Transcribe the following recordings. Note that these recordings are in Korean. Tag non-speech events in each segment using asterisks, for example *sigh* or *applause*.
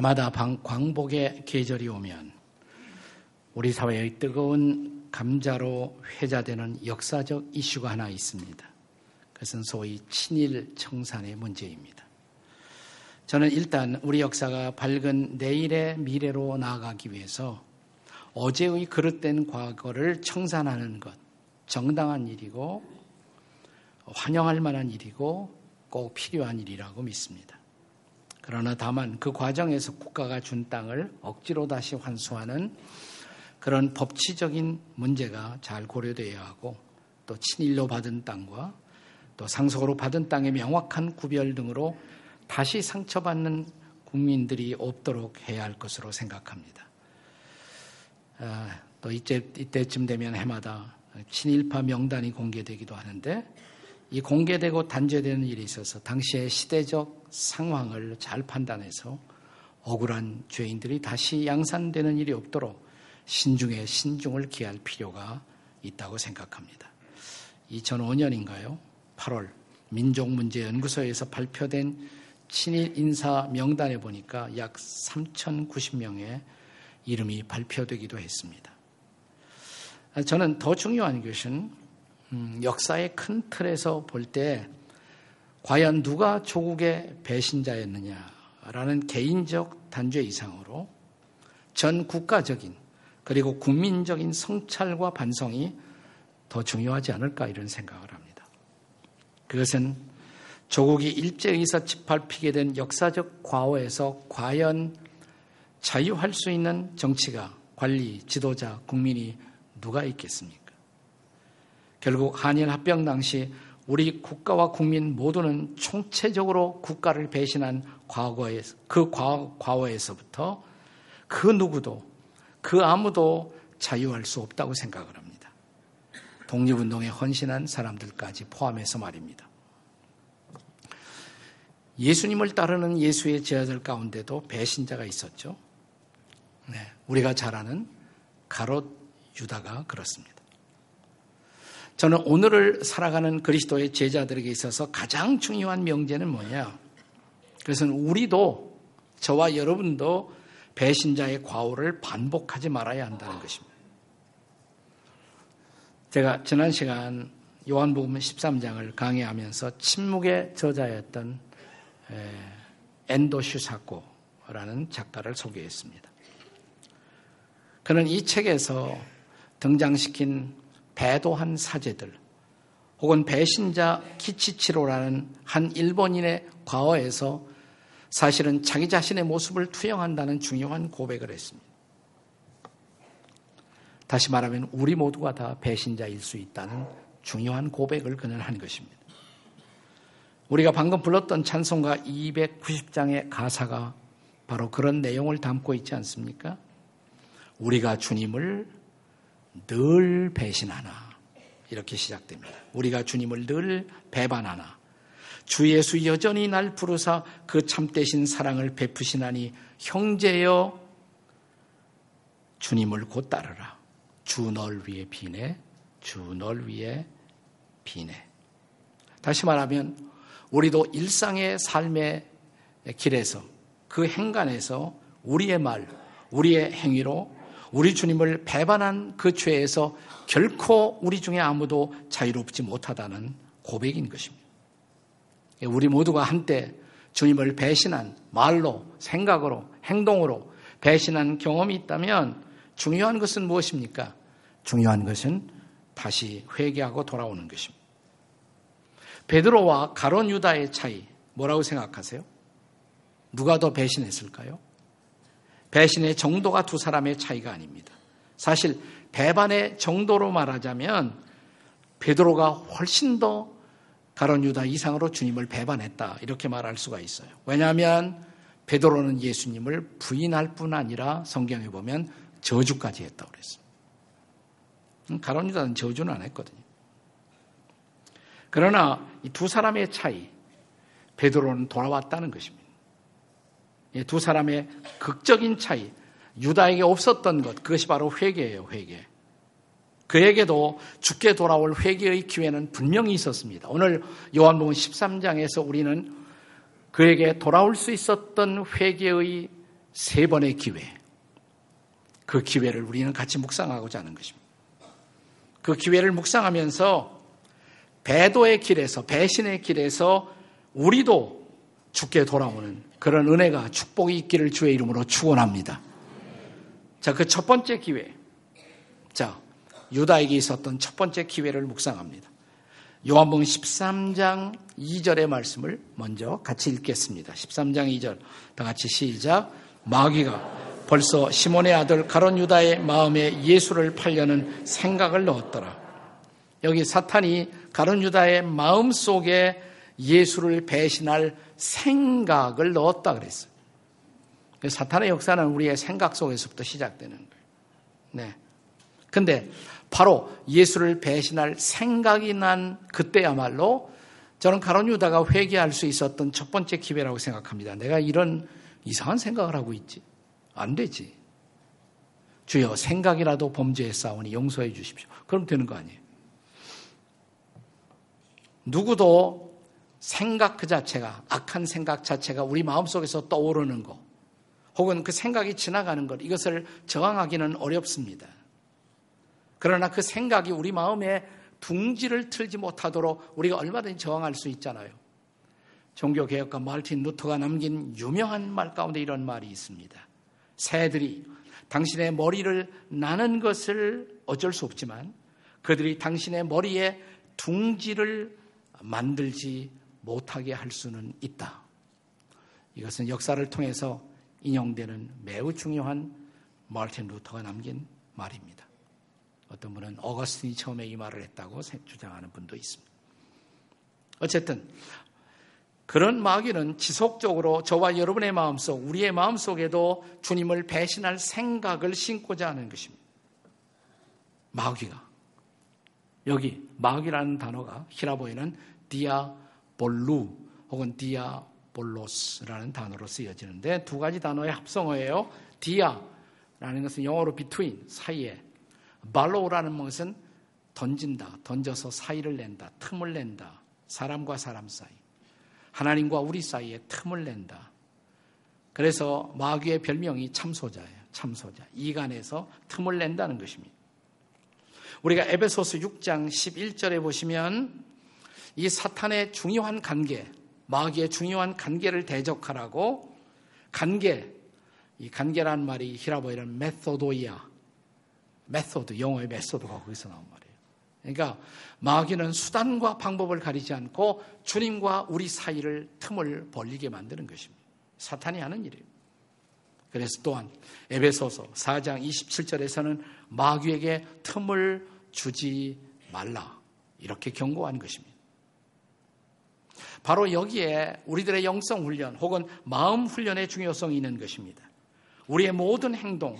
해마다 광복의 계절이 오면 우리 사회의 뜨거운 감자로 회자되는 역사적 이슈가 하나 있습니다. 그것은 소위 친일 청산의 문제입니다. 저는 일단 우리 역사가 밝은 내일의 미래로 나아가기 위해서 어제의 그릇된 과거를 청산하는 것, 정당한 일이고 환영할 만한 일이고 꼭 필요한 일이라고 믿습니다. 그러나 다만 그 과정에서 국가가 준 땅을 억지로 다시 환수하는 그런 법치적인 문제가 잘 고려되어야 하고 또 친일로 받은 땅과 또 상속으로 받은 땅의 명확한 구별 등으로 다시 상처받는 국민들이 없도록 해야 할 것으로 생각합니다. 아, 또 이때, 이때쯤 되면 해마다 친일파 명단이 공개되기도 하는데 이 공개되고 단죄되는 일이 있어서 당시의 시대적 상황을 잘 판단해서 억울한 죄인들이 다시 양산되는 일이 없도록 신중에 신중을 기할 필요가 있다고 생각합니다. 2005년인가요? 8월 민족문제연구소에서 발표된 친일 인사 명단에 보니까 약 3,090명의 이름이 발표되기도 했습니다. 저는 더 중요한 것은 음, 역사의 큰 틀에서 볼 때 과연 누가 조국의 배신자였느냐라는 개인적 단죄 이상으로 전 국가적인 그리고 국민적인 성찰과 반성이 더 중요하지 않을까 이런 생각을 합니다. 그것은 조국이 일제의사 짓밟히게 된 역사적 과오에서 과연 자유할 수 있는 정치가, 관리, 지도자, 국민이 누가 있겠습니까? 결국 한일 합병 당시 우리 국가와 국민 모두는 총체적으로 국가를 배신한 과거에 그 과거에서부터 그 누구도 그 아무도 자유할 수 없다고 생각을 합니다. 독립운동에 헌신한 사람들까지 포함해서 말입니다. 예수님을 따르는 예수의 제자들 가운데도 배신자가 있었죠. 네, 우리가 잘 아는 가롯 유다가 그렇습니다. 저는 오늘을 살아가는 그리스도의 제자들에게 있어서 가장 중요한 명제는 뭐냐? 그것은 우리도 저와 여러분도 배신자의 과오를 반복하지 말아야 한다는 것입니다. 제가 지난 시간 요한복음 13장을 강의하면서 침묵의 저자였던 엔도 슈사코라는 작가를 소개했습니다. 그는 이 책에서 등장시킨 배도한 사제들 혹은 배신자 키치치로라는 한 일본인의 과거에서 사실은 자기 자신의 모습을 투영한다는 중요한 고백을 했습니다. 다시 말하면 우리 모두가 다 배신자일 수 있다는 중요한 고백을 그는 한 것입니다. 우리가 방금 불렀던 찬송가 290장의 가사가 바로 그런 내용을 담고 있지 않습니까? 우리가 주님을 늘 배신하나. 이렇게 시작됩니다. 우리가 주님을 늘 배반하나. 주 예수 여전히 날 부르사 그 참되신 사랑을 베푸시나니 형제여 주님을 곧 따르라. 주 널 위해 비내, 주널 위해 비내. 다시 말하면 우리도 일상의 삶의 길에서 그 행간에서 우리의 말, 우리의 행위로 우리 주님을 배반한 그 죄에서 결코 우리 중에 아무도 자유롭지 못하다는 고백인 것입니다. 우리 모두가 한때 주님을 배신한 말로, 생각으로, 행동으로 배신한 경험이 있다면 중요한 것은 무엇입니까? 중요한 것은 다시 회개하고 돌아오는 것입니다. 베드로와 가론 유다의 차이 뭐라고 생각하세요? 누가 더 배신했을까요? 배신의 정도가 두 사람의 차이가 아닙니다. 사실 배반의 정도로 말하자면 베드로가 훨씬 더 가론 유다 이상으로 주님을 배반했다 이렇게 말할 수가 있어요. 왜냐하면 베드로는 예수님을 부인할 뿐 아니라 성경에 보면 저주까지 했다고 그랬어요. 음, 가론 유다는 저주는 안 했거든요. 그러나 이 두 사람의 차이, 베드로는 돌아왔다는 것입니다. 두 사람의 극적인 차이, 유다에게 없었던 것, 그것이 바로 회개예요, 회개. 그에게도 죽게 돌아올 회개의 기회는 분명히 있었습니다. 오늘 요한복음 13장에서 우리는 그에게 돌아올 수 있었던 회개의 세 번의 기회. 그 기회를 우리는 같이 묵상하고자 하는 것입니다. 그 기회를 묵상하면서 배도의 길에서, 배신의 길에서 우리도 죽게 돌아오는 그런 은혜가 축복이 있기를 주의 이름으로 축원합니다. 자, 그 첫 번째 기회. 자, 유다에게 있었던 첫 번째 기회를 묵상합니다. 요한복음 13장 2절의 말씀을 먼저 같이 읽겠습니다. 13장 2절. 다 같이 시작. 마귀가 벌써 시몬의 아들 가론 유다의 마음에 예수를 팔려는 생각을 넣었더라. 여기 사탄이 가론 유다의 마음 속에 예수를 배신할 생각을 넣었다 그랬어요. 사탄의 역사는 우리의 생각 속에서부터 시작되는 거예요. 네. 근데 바로 예수를 배신할 생각이 난 그때야말로 저는 가론 유다가 회개할 수 있었던 첫 번째 기회라고 생각합니다. 내가 이런 이상한 생각을 하고 있지. 안 되지. 주여 생각이라도 범죄에 싸우니 용서해 주십시오. 그럼 되는 거 아니에요. 누구도 생각 그 자체가 악한 생각 자체가 우리 마음속에서 떠오르는 거 혹은 그 생각이 지나가는 것 이것을 저항하기는 어렵습니다. 그러나 그 생각이 우리 마음에 둥지를 틀지 못하도록 우리가 얼마든지 저항할 수 있잖아요. 종교개혁가 말틴 루터가 남긴 유명한 말 가운데 이런 말이 있습니다. 새들이 당신의 머리를 나는 것을 어쩔 수 없지만 그들이 당신의 머리에 둥지를 만들지 못하게 할 수는 있다. 이것은 역사를 통해서 인용되는 매우 중요한 마틴 루터가 남긴 말입니다. 어떤 분은 어거스틴이 처음에 이 말을 했다고 주장하는 분도 있습니다. 어쨌든 그런 마귀는 지속적으로 저와 여러분의 마음속, 우리의 마음속에도 주님을 배신할 생각을 심고자 하는 것입니다. 마귀가. 여기 마귀라는 단어가 헬라어에는 디아볼루 혹은 디아볼로스라는 단어로 쓰여지는데 두 가지 단어의 합성어예요. dia라는 것은 영어로 between, 사이에. ballo라는 것은 던진다, 던져서 사이를 낸다, 틈을 낸다. 사람과 사람 사이. 하나님과 우리 사이에 틈을 낸다. 그래서 마귀의 별명이 참소자예요. 참소자. 이간에서 틈을 낸다는 것입니다. 우리가 에베소서 6장 11절에 보시면 이 사탄의 중요한 간계, 마귀의 중요한 간계를 대적하라고 간계, 이 간계라는 말이 헬라어에는 methodeia. method, 영어의 method가 거기서 나온 말이에요. 그러니까 마귀는 수단과 방법을 가리지 않고 주님과 우리 사이를 틈을 벌리게 만드는 것입니다. 사탄이 하는 일이에요. 그래서 또한 에베소서 4장 27절에서는 마귀에게 틈을 주지 말라. 이렇게 경고한 것입니다. 바로 여기에 우리들의 영성 훈련 혹은 마음 훈련의 중요성이 있는 것입니다. 우리의 모든 행동,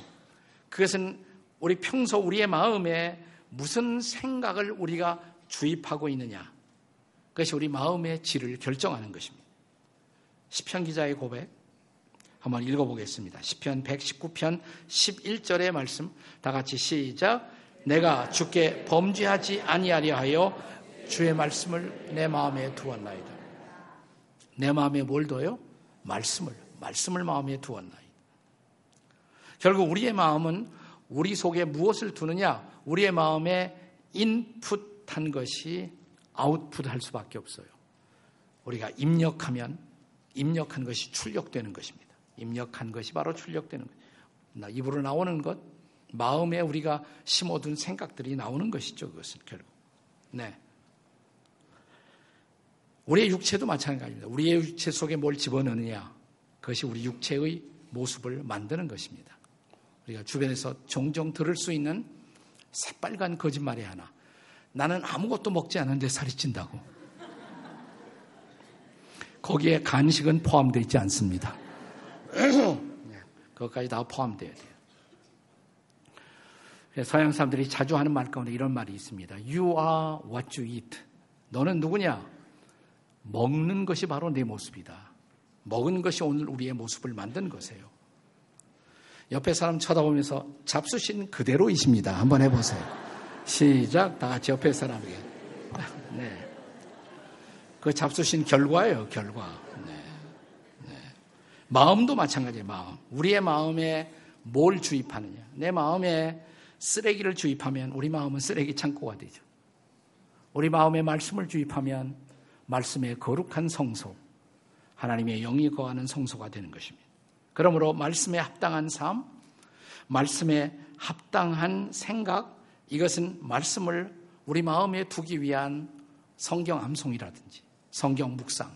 그것은 우리 평소 우리의 마음에 무슨 생각을 우리가 주입하고 있느냐. 그것이 우리 마음의 질을 결정하는 것입니다. 시편 기자의 고백 한번 읽어보겠습니다. 시편 119편 11절의 말씀 다 같이 시작. 내가 주께 범죄하지 아니하려 하여 주의 말씀을 내 마음에 두었나이다. 내 마음에 뭘 둬요? 말씀을, 말씀을 마음에 두었나이다. 결국 우리의 마음은 우리 속에 무엇을 두느냐? 우리의 마음에 인풋한 것이 아웃풋할 수밖에 없어요. 우리가 입력하면 입력한 것이 출력되는 것입니다. 입력한 것이 바로 출력되는 것. 입으로 나오는 것, 마음에 우리가 심어둔 생각들이 나오는 것이죠. 그것은 결국. 네. 우리의 육체도 마찬가지입니다. 우리의 육체 속에 뭘 집어넣느냐. 그것이 우리 육체의 모습을 만드는 것입니다. 우리가 주변에서 종종 들을 수 있는 새빨간 거짓말이 하나. 나는 아무것도 먹지 않는데 살이 찐다고. 거기에 간식은 포함되어 있지 않습니다. 그것까지 다 포함되어야 돼요. 서양 사람들이 자주 하는 말 가운데 이런 말이 있습니다. You are what you eat. 너는 누구냐? 먹는 것이 바로 내 모습이다. 먹은 것이 오늘 우리의 모습을 만든 것이에요. 옆에 사람 쳐다보면서 잡수신 그대로이십니다. 한번 해보세요. 시작. 다 같이 옆에 사람에게. *laughs* 네. 그 잡수신 결과예요, 결과. 네. 네. 마음도 마찬가지예요, 마음. 우리의 마음에 뭘 주입하느냐. 내 마음에 쓰레기를 주입하면 우리 마음은 쓰레기 창고가 되죠. 우리 마음에 말씀을 주입하면 말씀의 거룩한 성소, 하나님의 영이 거하는 성소가 되는 것입니다. 그러므로 말씀에 합당한 삶, 말씀에 합당한 생각, 이것은 말씀을 우리 마음에 두기 위한 성경 암송이라든지 성경 묵상.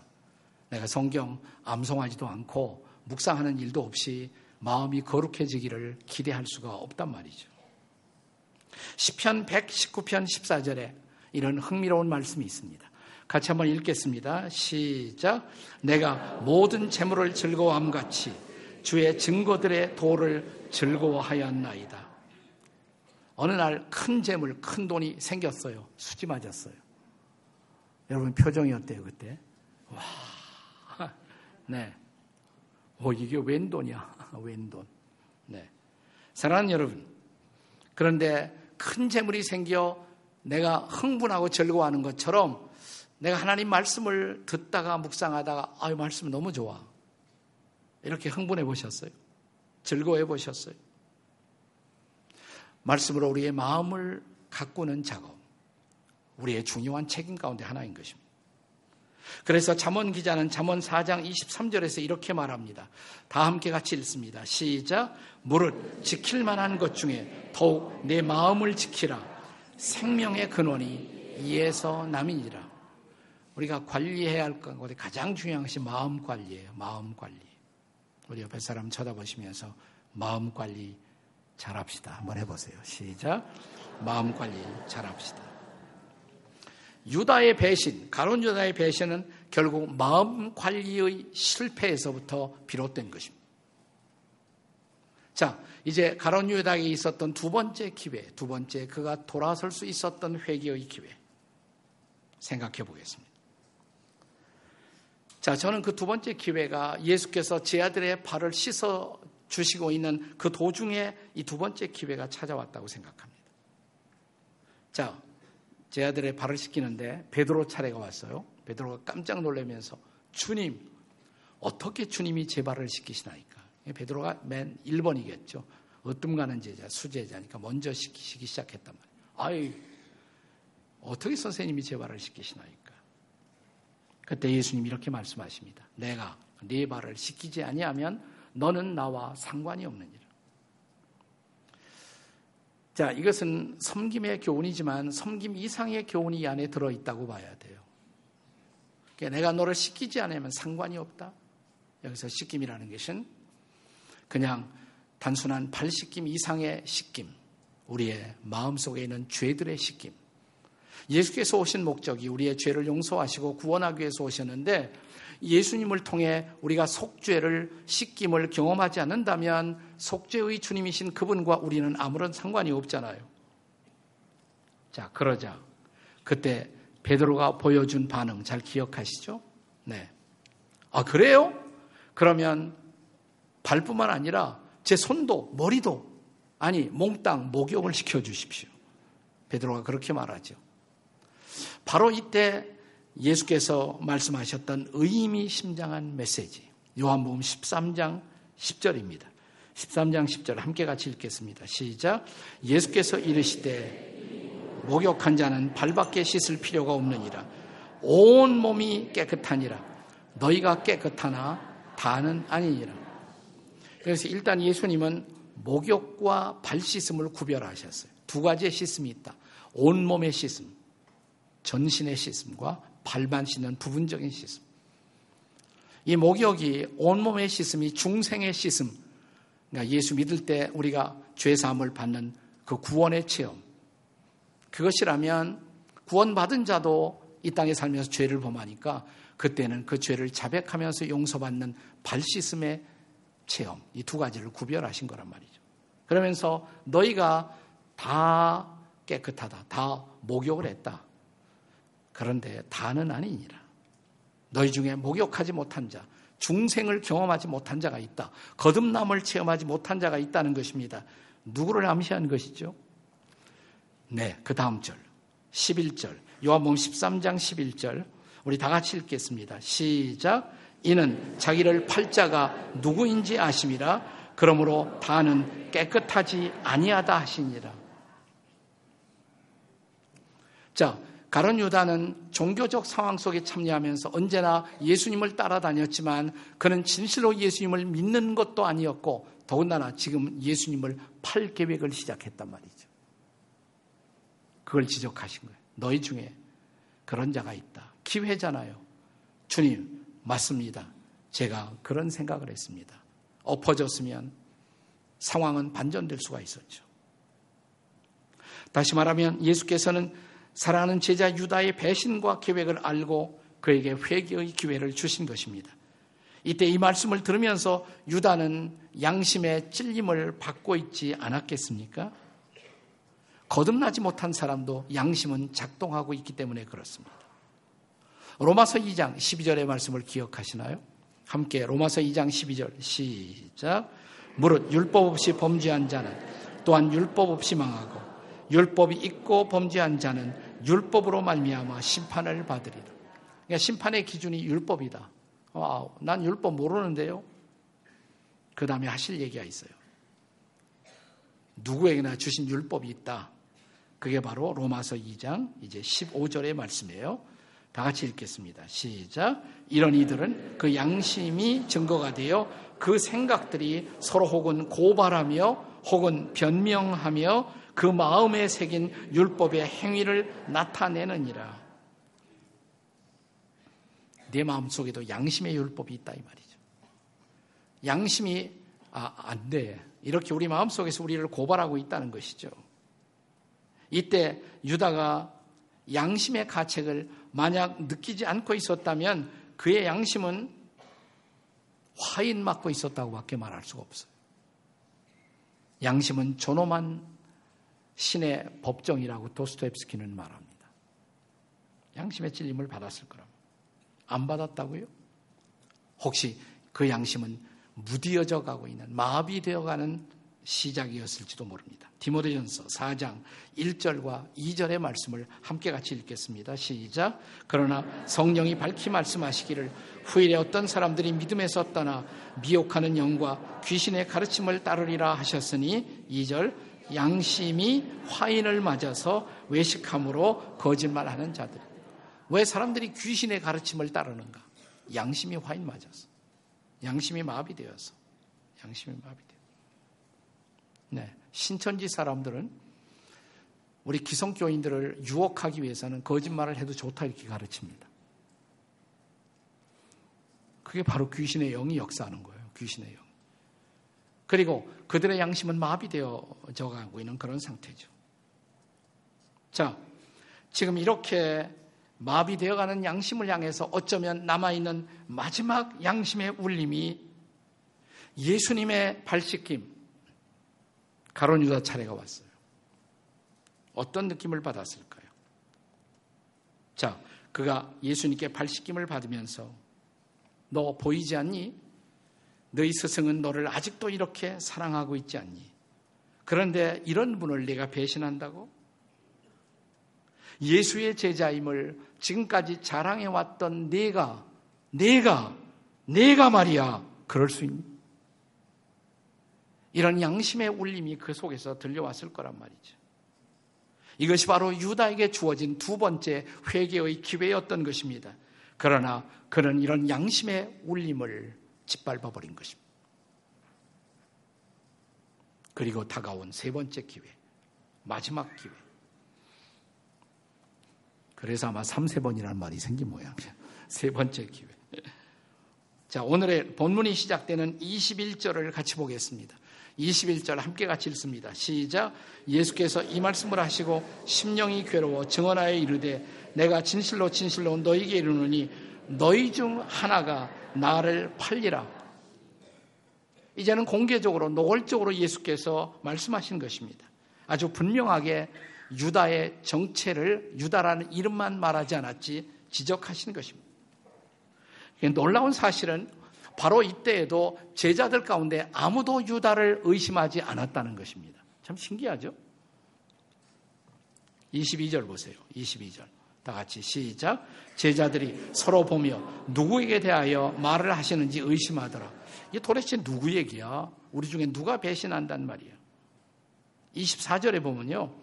내가 성경 암송하지도 않고 묵상하는 일도 없이 마음이 거룩해지기를 기대할 수가 없단 말이죠. 시편 119편 14절에 이런 흥미로운 말씀이 있습니다. 같이 한번 읽겠습니다. 시작. 내가 모든 재물을 즐거워함 같이 주의 증거들의 도를 즐거워하였나이다. 어느 날 큰 재물, 큰 돈이 생겼어요. 수지 맞았어요. 여러분 표정이 어때요, 그때? 와, *laughs* 네. 오, 이게 웬 돈이야? *laughs* 웬 돈? 네. 사랑하는 여러분. 그런데 큰 재물이 생겨 내가 흥분하고 즐거워하는 것처럼 내가 하나님 말씀을 듣다가 묵상하다가 아유 말씀 너무 좋아. 이렇게 흥분해 보셨어요? 즐거워해 보셨어요? 말씀으로 우리의 마음을 가꾸는 작업. 우리의 중요한 책임 가운데 하나인 것입니다. 그래서 잠언 기자는 잠언 4장 23절에서 이렇게 말합니다. 다 함께 같이 읽습니다. 시작. 무릇 지킬 만한 것 중에 더욱 내 마음을 지키라. 생명의 근원이 이에서 남이니라. 우리가 관리해야 할 것, 가장 중요한 것이 마음 관리예요. 마음 관리. 우리 옆에 사람 쳐다보시면서 마음 관리 잘 합시다. 한번 해보세요. 시작. 마음 관리 잘 합시다. 유다의 배신, 가론 유다의 배신은 결국 마음 관리의 실패에서부터 비롯된 것입니다. 자, 이제 가론 유다에 있었던 두 번째 기회, 두 번째 그가 돌아설 수 있었던 회개의 기회. 생각해 보겠습니다. 자, 저는 그 두 번째 기회가 예수께서 제 아들의 발을 씻어 주시고 있는 그 도중에 이 두 번째 기회가 찾아왔다고 생각합니다. 자, 제 아들의 발을 씻기는데 베드로 차례가 왔어요. 베드로가 깜짝 놀라면서 주님, 어떻게 주님이 제 발을 씻기시나이까? 베드로가 맨 1번이겠죠. 어뜸 가는 제자, 수제자니까 먼저 씻기시기 시작했단 말이에요. 아이, 어떻게 선생님이 제 발을 씻기시나이까? 그때 예수님이 이렇게 말씀하십니다. 내가 네 발을 씻기지 아니하면 너는 나와 상관이 없느니라. 자, 이것은 섬김의 교훈이지만 섬김 이상의 교훈이 이 안에 들어 있다고 봐야 돼요. 그러니까 내가 너를 씻기지 않으면 상관이 없다. 여기서 씻김이라는 것은 그냥 단순한 발 씻김 이상의 씻김, 우리의 마음 속에 있는 죄들의 씻김, 예수께서 오신 목적이 우리의 죄를 용서하시고 구원하기 위해서 오셨는데 예수님을 통해 우리가 속죄를 씻김을 경험하지 않는다면 속죄의 주님이신 그분과 우리는 아무런 상관이 없잖아요. 자, 그러자 그때 베드로가 보여준 반응 잘 기억하시죠? 네. 아, 그래요? 그러면 발뿐만 아니라 제 손도 머리도 아니 몽땅 목욕을 시켜 주십시오. 베드로가 그렇게 말하죠. 바로 이때 예수께서 말씀하셨던 의미 심장한 메시지. 요한복음 13장 10절입니다. 13장 10절 함께 같이 읽겠습니다. 시작. 예수께서 이르시되 목욕한 자는 발밖에 씻을 필요가 없느니라. 온 몸이 깨끗하니라. 너희가 깨끗하나 다는 아니니라. 그래서 일단 예수님은 목욕과 발 씻음을 구별하셨어요. 두 가지의 씻음이 있다. 온 몸의 씻음, 전신의 씻음과 발만 씻는 부분적인 씻음. 이 목욕이 온몸의 씻음이 중생의 씻음. 그러니까 예수 믿을 때 우리가 죄사함을 받는 그 구원의 체험. 그것이라면 구원받은 자도 이 땅에 살면서 죄를 범하니까 그때는 그 죄를 자백하면서 용서받는 발 씻음의 체험. 이 두 가지를 구별하신 거란 말이죠. 그러면서 너희가 다 깨끗하다. 다 목욕을 했다. 그런데 다는 아니니라. 너희 중에 목욕하지 못한 자, 중생을 경험하지 못한 자가 있다. 거듭남을 체험하지 못한 자가 있다는 것입니다. 누구를 암시한 것이죠? 네, 그 다음 절. 11절. 요한복음 13장 11절. 우리 다 같이 읽겠습니다. 시작. 이는 자기를 팔자가 누구인지 아심이라 그러므로 다는 깨끗하지 아니하다 하시니라. 자, 가론 유다는 종교적 상황 속에 참여하면서 언제나 예수님을 따라다녔지만 그는 진실로 예수님을 믿는 것도 아니었고 더군다나 지금 예수님을 팔 계획을 시작했단 말이죠. 그걸 지적하신 거예요. 너희 중에 그런 자가 있다. 기회잖아요. 주님, 맞습니다. 제가 그런 생각을 했습니다. 엎어졌으면 상황은 반전될 수가 있었죠. 다시 말하면 예수께서는 사랑하는 제자 유다의 배신과 계획을 알고 그에게 회개의 기회를 주신 것입니다. 이때 이 말씀을 들으면서 유다는 양심의 찔림을 받고 있지 않았겠습니까? 거듭나지 못한 사람도 양심은 작동하고 있기 때문에 그렇습니다. 로마서 2장 12절의 말씀을 기억하시나요? 함께 로마서 2장 12절 시작. 무릇 율법 없이 범죄한 자는 또한 율법 없이 망하고 율법이 있고 범죄한 자는 율법으로 말미암아 심판을 받으리라. 그러니까 심판의 기준이 율법이다. 와, 난 율법 모르는데요. 그 다음에 하실 얘기가 있어요. 누구에게나 주신 율법이 있다. 그게 바로 로마서 2장 이제 15절의 말씀이에요. 다 같이 읽겠습니다. 시작. 이런 이들은 그 양심이 증거가 되어 그 생각들이 서로 혹은 고발하며 혹은 변명하며 그 마음에 새긴 율법의 행위를 나타내느니라. 내 마음 속에도 양심의 율법이 있다 이 말이죠. 양심이 아, 안 돼. 이렇게 우리 마음 속에서 우리를 고발하고 있다는 것이죠. 이때 유다가 양심의 가책을 만약 느끼지 않고 있었다면 그의 양심은 화인 맞고 있었다고밖에 말할 수가 없어요. 양심은 존엄한 신의 법정이라고 도스토옙스키는 말합니다. 양심의 찔림을 받았을 거라고. 안 받았다고요? 혹시 그 양심은 무디어져 가고 있는 마비되어 가는 시작이었을지도 모릅니다. 디모데전서 4장 1절과 2절의 말씀을 함께 같이 읽겠습니다. 시작. 그러나 성령이 밝히 말씀하시기를 후일에 어떤 사람들이 믿음에서 떠나 미혹하는 영과 귀신의 가르침을 따르리라 하셨으니 2절 양심이 화인을 맞아서 외식함으로 거짓말하는 자들. 왜 사람들이 귀신의 가르침을 따르는가? 양심이 화인 맞아서. 양심이 마비되어서. 양심이 마비되어. 네. 신천지 사람들은 우리 기성교인들을 유혹하기 위해서는 거짓말을 해도 좋다 이렇게 가르칩니다. 그게 바로 귀신의 영이 역사하는 거예요. 귀신의 영. 그리고 그들의 양심은 마비되어져 가고 있는 그런 상태죠. 자, 지금 이렇게 마비되어 가는 양심을 향해서 어쩌면 남아있는 마지막 양심의 울림이 예수님의 발씻김, 가론 유다 차례가 왔어요. 어떤 느낌을 받았을까요? 자, 그가 예수님께 발씻김을 받으면서 너 보이지 않니? 너희 스승은 너를 아직도 이렇게 사랑하고 있지 않니? 그런데 이런 분을 내가 배신한다고? 예수의 제자임을 지금까지 자랑해왔던 내가, 내가, 내가 말이야. 그럴 수 있니? 이런 양심의 울림이 그 속에서 들려왔을 거란 말이죠. 이것이 바로 유다에게 주어진 두 번째 회개의 기회였던 것입니다. 그러나 그는 이런 양심의 울림을 짓밟아 버린 것입니다. 그리고 다가온 세 번째 기회, 마지막 기회. 그래서 아마 3, 세번이라는 말이 생긴 모양이에요. 세 번째 기회. 자, 오늘의 본문이 시작되는 21절을 같이 보겠습니다. 21절 함께 같이 읽습니다. 시작. 예수께서 이 말씀을 하시고 심령이 괴로워 증언하여 이르되 내가 진실로 진실로 너희에게 이르노니 너희 중 하나가 나를 팔리라. 이제는 공개적으로 노골적으로 예수께서 말씀하신 것입니다. 아주 분명하게 유다의 정체를 유다라는 이름만 말하지 않았지 지적하신 것입니다. 놀라운 사실은 바로 이때에도 제자들 가운데 아무도 유다를 의심하지 않았다는 것입니다. 참 신기하죠? 22절 보세요. 22절. 다 같이 시작. 제자들이 서로 보며 누구에게 대하여 말을 하시는지 의심하더라. 이게 도대체 누구 얘기야? 우리 중에 누가 배신한단 말이야? 24절에 보면요.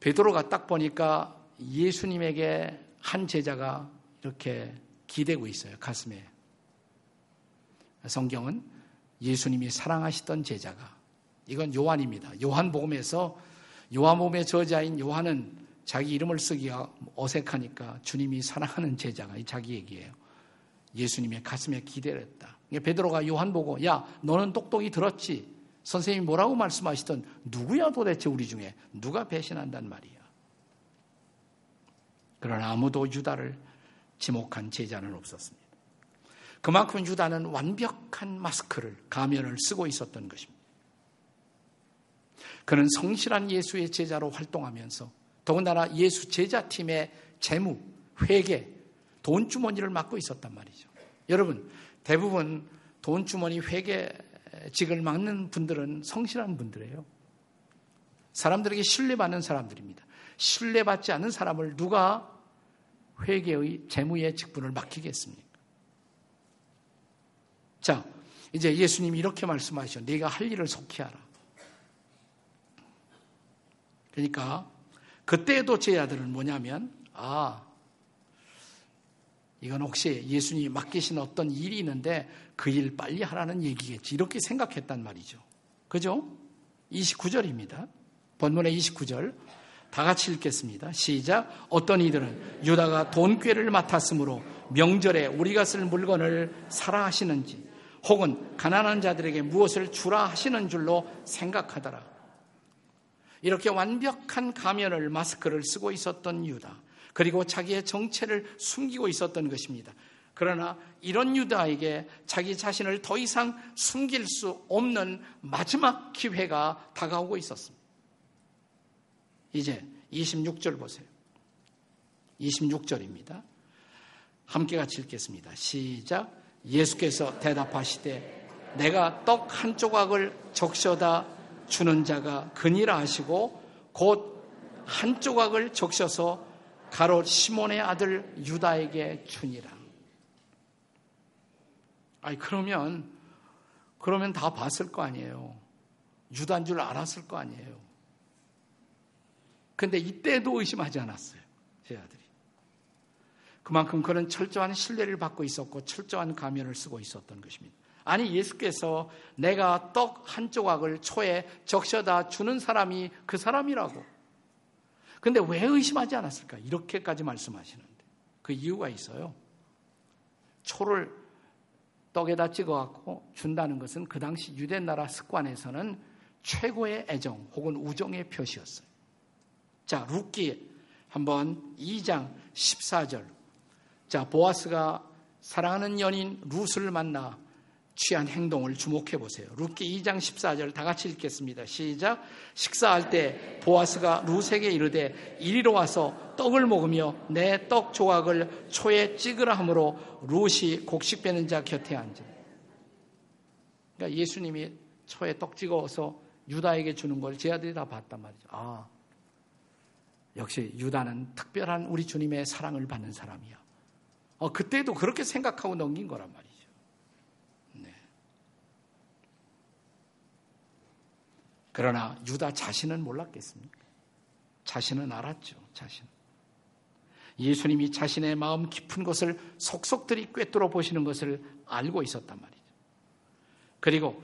베드로가 딱 보니까 예수님에게 한 제자가 이렇게 기대고 있어요. 가슴에. 성경은 예수님이 사랑하시던 제자가 이건 요한입니다. 요한복음에서 요한복음의 저자인 요한은 자기 이름을 쓰기가 어색하니까 주님이 사랑하는 제자가 자기 얘기예요. 예수님의 가슴에 기대를 했다. 베드로가 요한 보고 야 너는 똑똑히 들었지. 선생님이 뭐라고 말씀하시던 누구야 도대체 우리 중에 누가 배신한단 말이야. 그러나 아무도 유다를 지목한 제자는 없었습니다. 그만큼 유다는 완벽한 마스크를 가면을 쓰고 있었던 것입니다. 그는 성실한 예수의 제자로 활동하면서 더군다나 예수 제자팀의 재무, 회계, 돈 주머니를 맡고 있었단 말이죠. 여러분, 대부분 돈 주머니 회계직을 맡는 분들은 성실한 분들이에요. 사람들에게 신뢰받는 사람들입니다. 신뢰받지 않는 사람을 누가 회계의 재무의 직분을 맡기겠습니까? 자, 이제 예수님이 이렇게 말씀하셔. 네가 할 일을 속히 하라. 그러니까 그때에도 제자들은 뭐냐면 아 이건 혹시 예수님이 맡기신 어떤 일이 있는데 그 일 빨리 하라는 얘기겠지 이렇게 생각했단 말이죠. 그죠? 29절입니다. 본문의 29절 다 같이 읽겠습니다. 시작. 어떤 이들은 유다가 돈꾀를 맡았으므로 명절에 우리가 쓸 물건을 사라 하시는지 혹은 가난한 자들에게 무엇을 주라 하시는 줄로 생각하더라. 이렇게 완벽한 가면을 마스크를 쓰고 있었던 유다. 그리고 자기의 정체를 숨기고 있었던 것입니다. 그러나 이런 유다에게 자기 자신을 더 이상 숨길 수 없는 마지막 기회가 다가오고 있었습니다. 이제 26절 보세요. 26절입니다. 함께 같이 읽겠습니다. 시작. 예수께서 대답하시되 내가 떡 한 조각을 적셔다 주는 자가 그니라 하시고 곧 한 조각을 적셔서 가롯 시몬의 아들 유다에게 주니라. 아니 그러면 그러면 다 봤을 거 아니에요. 유다인 줄 알았을 거 아니에요. 근데 이때도 의심하지 않았어요. 제 아들이. 그만큼 그는 철저한 신뢰를 받고 있었고 철저한 가면을 쓰고 있었던 것입니다. 아니 예수께서 내가 떡 한 조각을 초에 적셔다 주는 사람이 그 사람이라고. 근데 왜 의심하지 않았을까? 이렇게까지 말씀하시는데 그 이유가 있어요. 초를 떡에다 찍어갖고 준다는 것은 그 당시 유대 나라 습관에서는 최고의 애정 혹은 우정의 표시였어요. 자, 룻기 한번 2장 14절. 자, 보아스가 사랑하는 연인 룻을 만나 취한 행동을 주목해 보세요. 룻기 2장 14절 다 같이 읽겠습니다. 시작. 식사할 때 보아스가 룻에게 이르되 이리로 와서 떡을 먹으며 내 떡 조각을 초에 찍으라 하므로 룻이 곡식 빼는 자 곁에 앉아. 그러니까 예수님이 초에 떡 찍어서 유다에게 주는 걸 제 아들이 다 봤단 말이죠. 아, 역시 유다는 특별한 우리 주님의 사랑을 받는 사람이야. 어, 그때도 그렇게 생각하고 넘긴 거란 말이에요. 그러나 유다 자신은 몰랐겠습니까? 자신은 알았죠. 자신. 예수님이 자신의 마음 깊은 것을 속속들이 꿰뚫어 보시는 것을 알고 있었단 말이죠. 그리고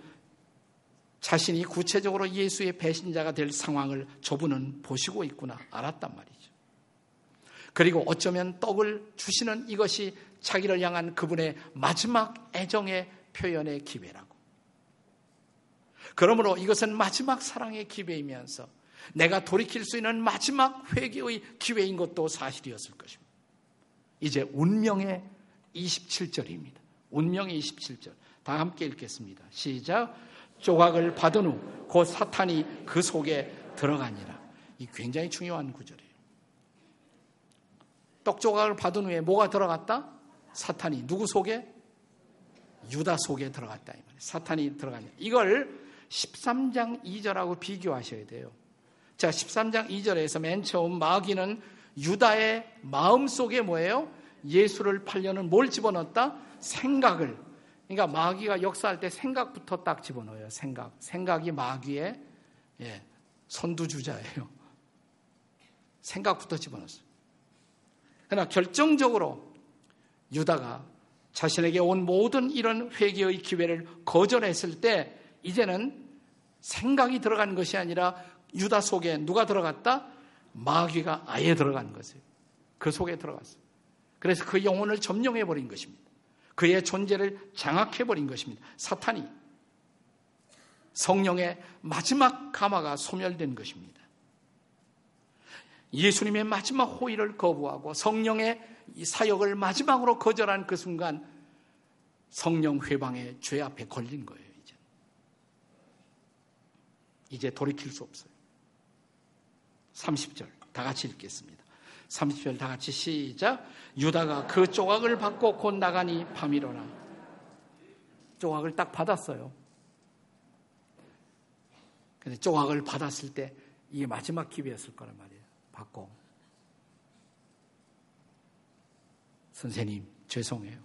자신이 구체적으로 예수의 배신자가 될 상황을 저분은 보시고 있구나 알았단 말이죠. 그리고 어쩌면 떡을 주시는 이것이 자기를 향한 그분의 마지막 애정의 표현의 기회라고. 그러므로 이것은 마지막 사랑의 기회이면서 내가 돌이킬 수 있는 마지막 회개의 기회인 것도 사실이었을 것입니다. 이제 운명의 27절입니다. 운명의 27절. 다 함께 읽겠습니다. 시작. 조각을 받은 후 곧 사탄이 그 속에 들어가니라. 이 굉장히 중요한 구절이에요. 떡 조각을 받은 후에 뭐가 들어갔다? 사탄이 누구 속에? 유다 속에 들어갔다. 사탄이 들어가니 이걸 13장 2절하고 비교하셔야 돼요. 자, 13장 2절에서 맨 처음 마귀는 유다의 마음 속에 뭐예요? 예수를 팔려는 뭘 집어넣었다? 생각을. 그러니까 마귀가 역사할 때 생각부터 딱 집어넣어요. 생각. 생각이 마귀의 예, 선두주자예요. 생각부터 집어넣었어요. 그러나 결정적으로 유다가 자신에게 온 모든 이런 회개의 기회를 거절했을 때 이제는 생각이 들어간 것이 아니라 유다 속에 누가 들어갔다? 마귀가 아예 들어간 것이에요. 그 속에 들어갔어요. 그래서 그 영혼을 점령해 버린 것입니다. 그의 존재를 장악해 버린 것입니다. 사탄이 성령의 마지막 가마가 소멸된 것입니다. 예수님의 마지막 호의를 거부하고 성령의 사역을 마지막으로 거절한 그 순간 성령 회방의 죄 앞에 걸린 거예요, 이제. 돌이킬 수 없어요. 30절 다 같이 읽겠습니다. 30절 다 같이 시작. 유다가 그 조각을 받고 곧 나가니 밤이로나. 조각을 딱 받았어요. 근데 조각을 받았을 때 이게 마지막 기회였을 거란 말이에요. 받고. 선생님, 죄송해요.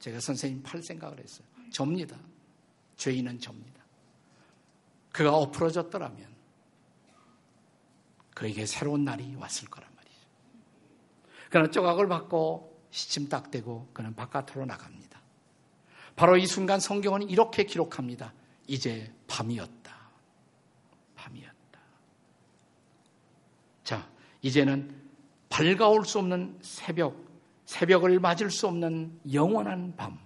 제가 선생님 팔 생각을 했어요. 접니다. 죄인은 접니다. 그가 엎어졌더라면 그에게 새로운 날이 왔을 거란 말이죠. 그는 조각을 받고 시침 딱 대고 그는 바깥으로 나갑니다. 바로 이 순간 성경은 이렇게 기록합니다. 이제 밤이었다. 밤이었다. 자, 이제는 밝아올 수 없는 새벽, 새벽을 맞을 수 없는 영원한 밤.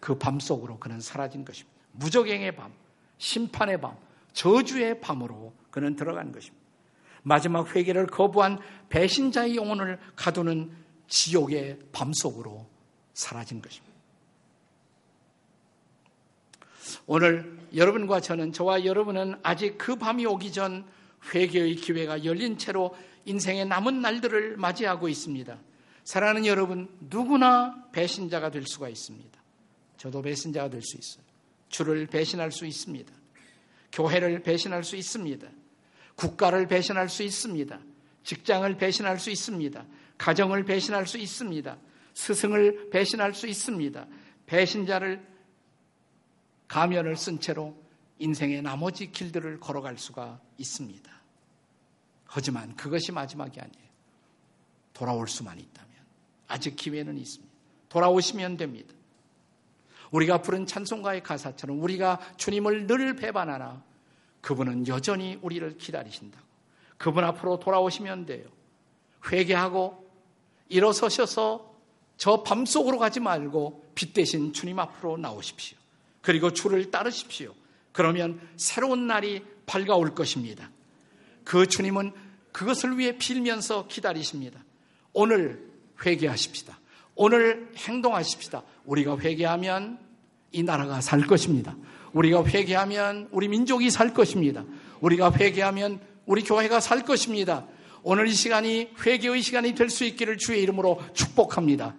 그 밤 속으로 그는 사라진 것입니다. 무적행의 밤, 심판의 밤, 저주의 밤으로 그는 들어간 것입니다. 마지막 회개를 거부한 배신자의 영혼을 가두는 지옥의 밤 속으로 사라진 것입니다. 오늘 여러분과 저는 저와 여러분은 아직 그 밤이 오기 전 회개의 기회가 열린 채로 인생의 남은 날들을 맞이하고 있습니다. 사랑하는 여러분, 누구나 배신자가 될 수가 있습니다. 저도 배신자가 될 수 있어요. 주를 배신할 수 있습니다. 교회를 배신할 수 있습니다. 국가를 배신할 수 있습니다. 직장을 배신할 수 있습니다. 가정을 배신할 수 있습니다. 스승을 배신할 수 있습니다. 배신자를 가면을 쓴 채로 인생의 나머지 길들을 걸어갈 수가 있습니다. 하지만 그것이 마지막이 아니에요. 돌아올 수만 있다면. 아직 기회는 있습니다. 돌아오시면 됩니다. 우리가 부른 찬송가의 가사처럼 우리가 주님을 늘 배반하나 그분은 여전히 우리를 기다리신다고. 그분 앞으로 돌아오시면 돼요. 회개하고 일어서셔서 저 밤속으로 가지 말고 빛 대신 주님 앞으로 나오십시오. 그리고 주를 따르십시오. 그러면 새로운 날이 밝아올 것입니다. 그 주님은 그것을 위해 빌면서 기다리십니다. 오늘 회개하십시다. 오늘 행동하십시다. 우리가 회개하면 이 나라가 살 것입니다. 우리가 회개하면 우리 민족이 살 것입니다. 우리가 회개하면 우리 교회가 살 것입니다. 오늘 이 시간이 회개의 시간이 될 수 있기를 주의 이름으로 축복합니다.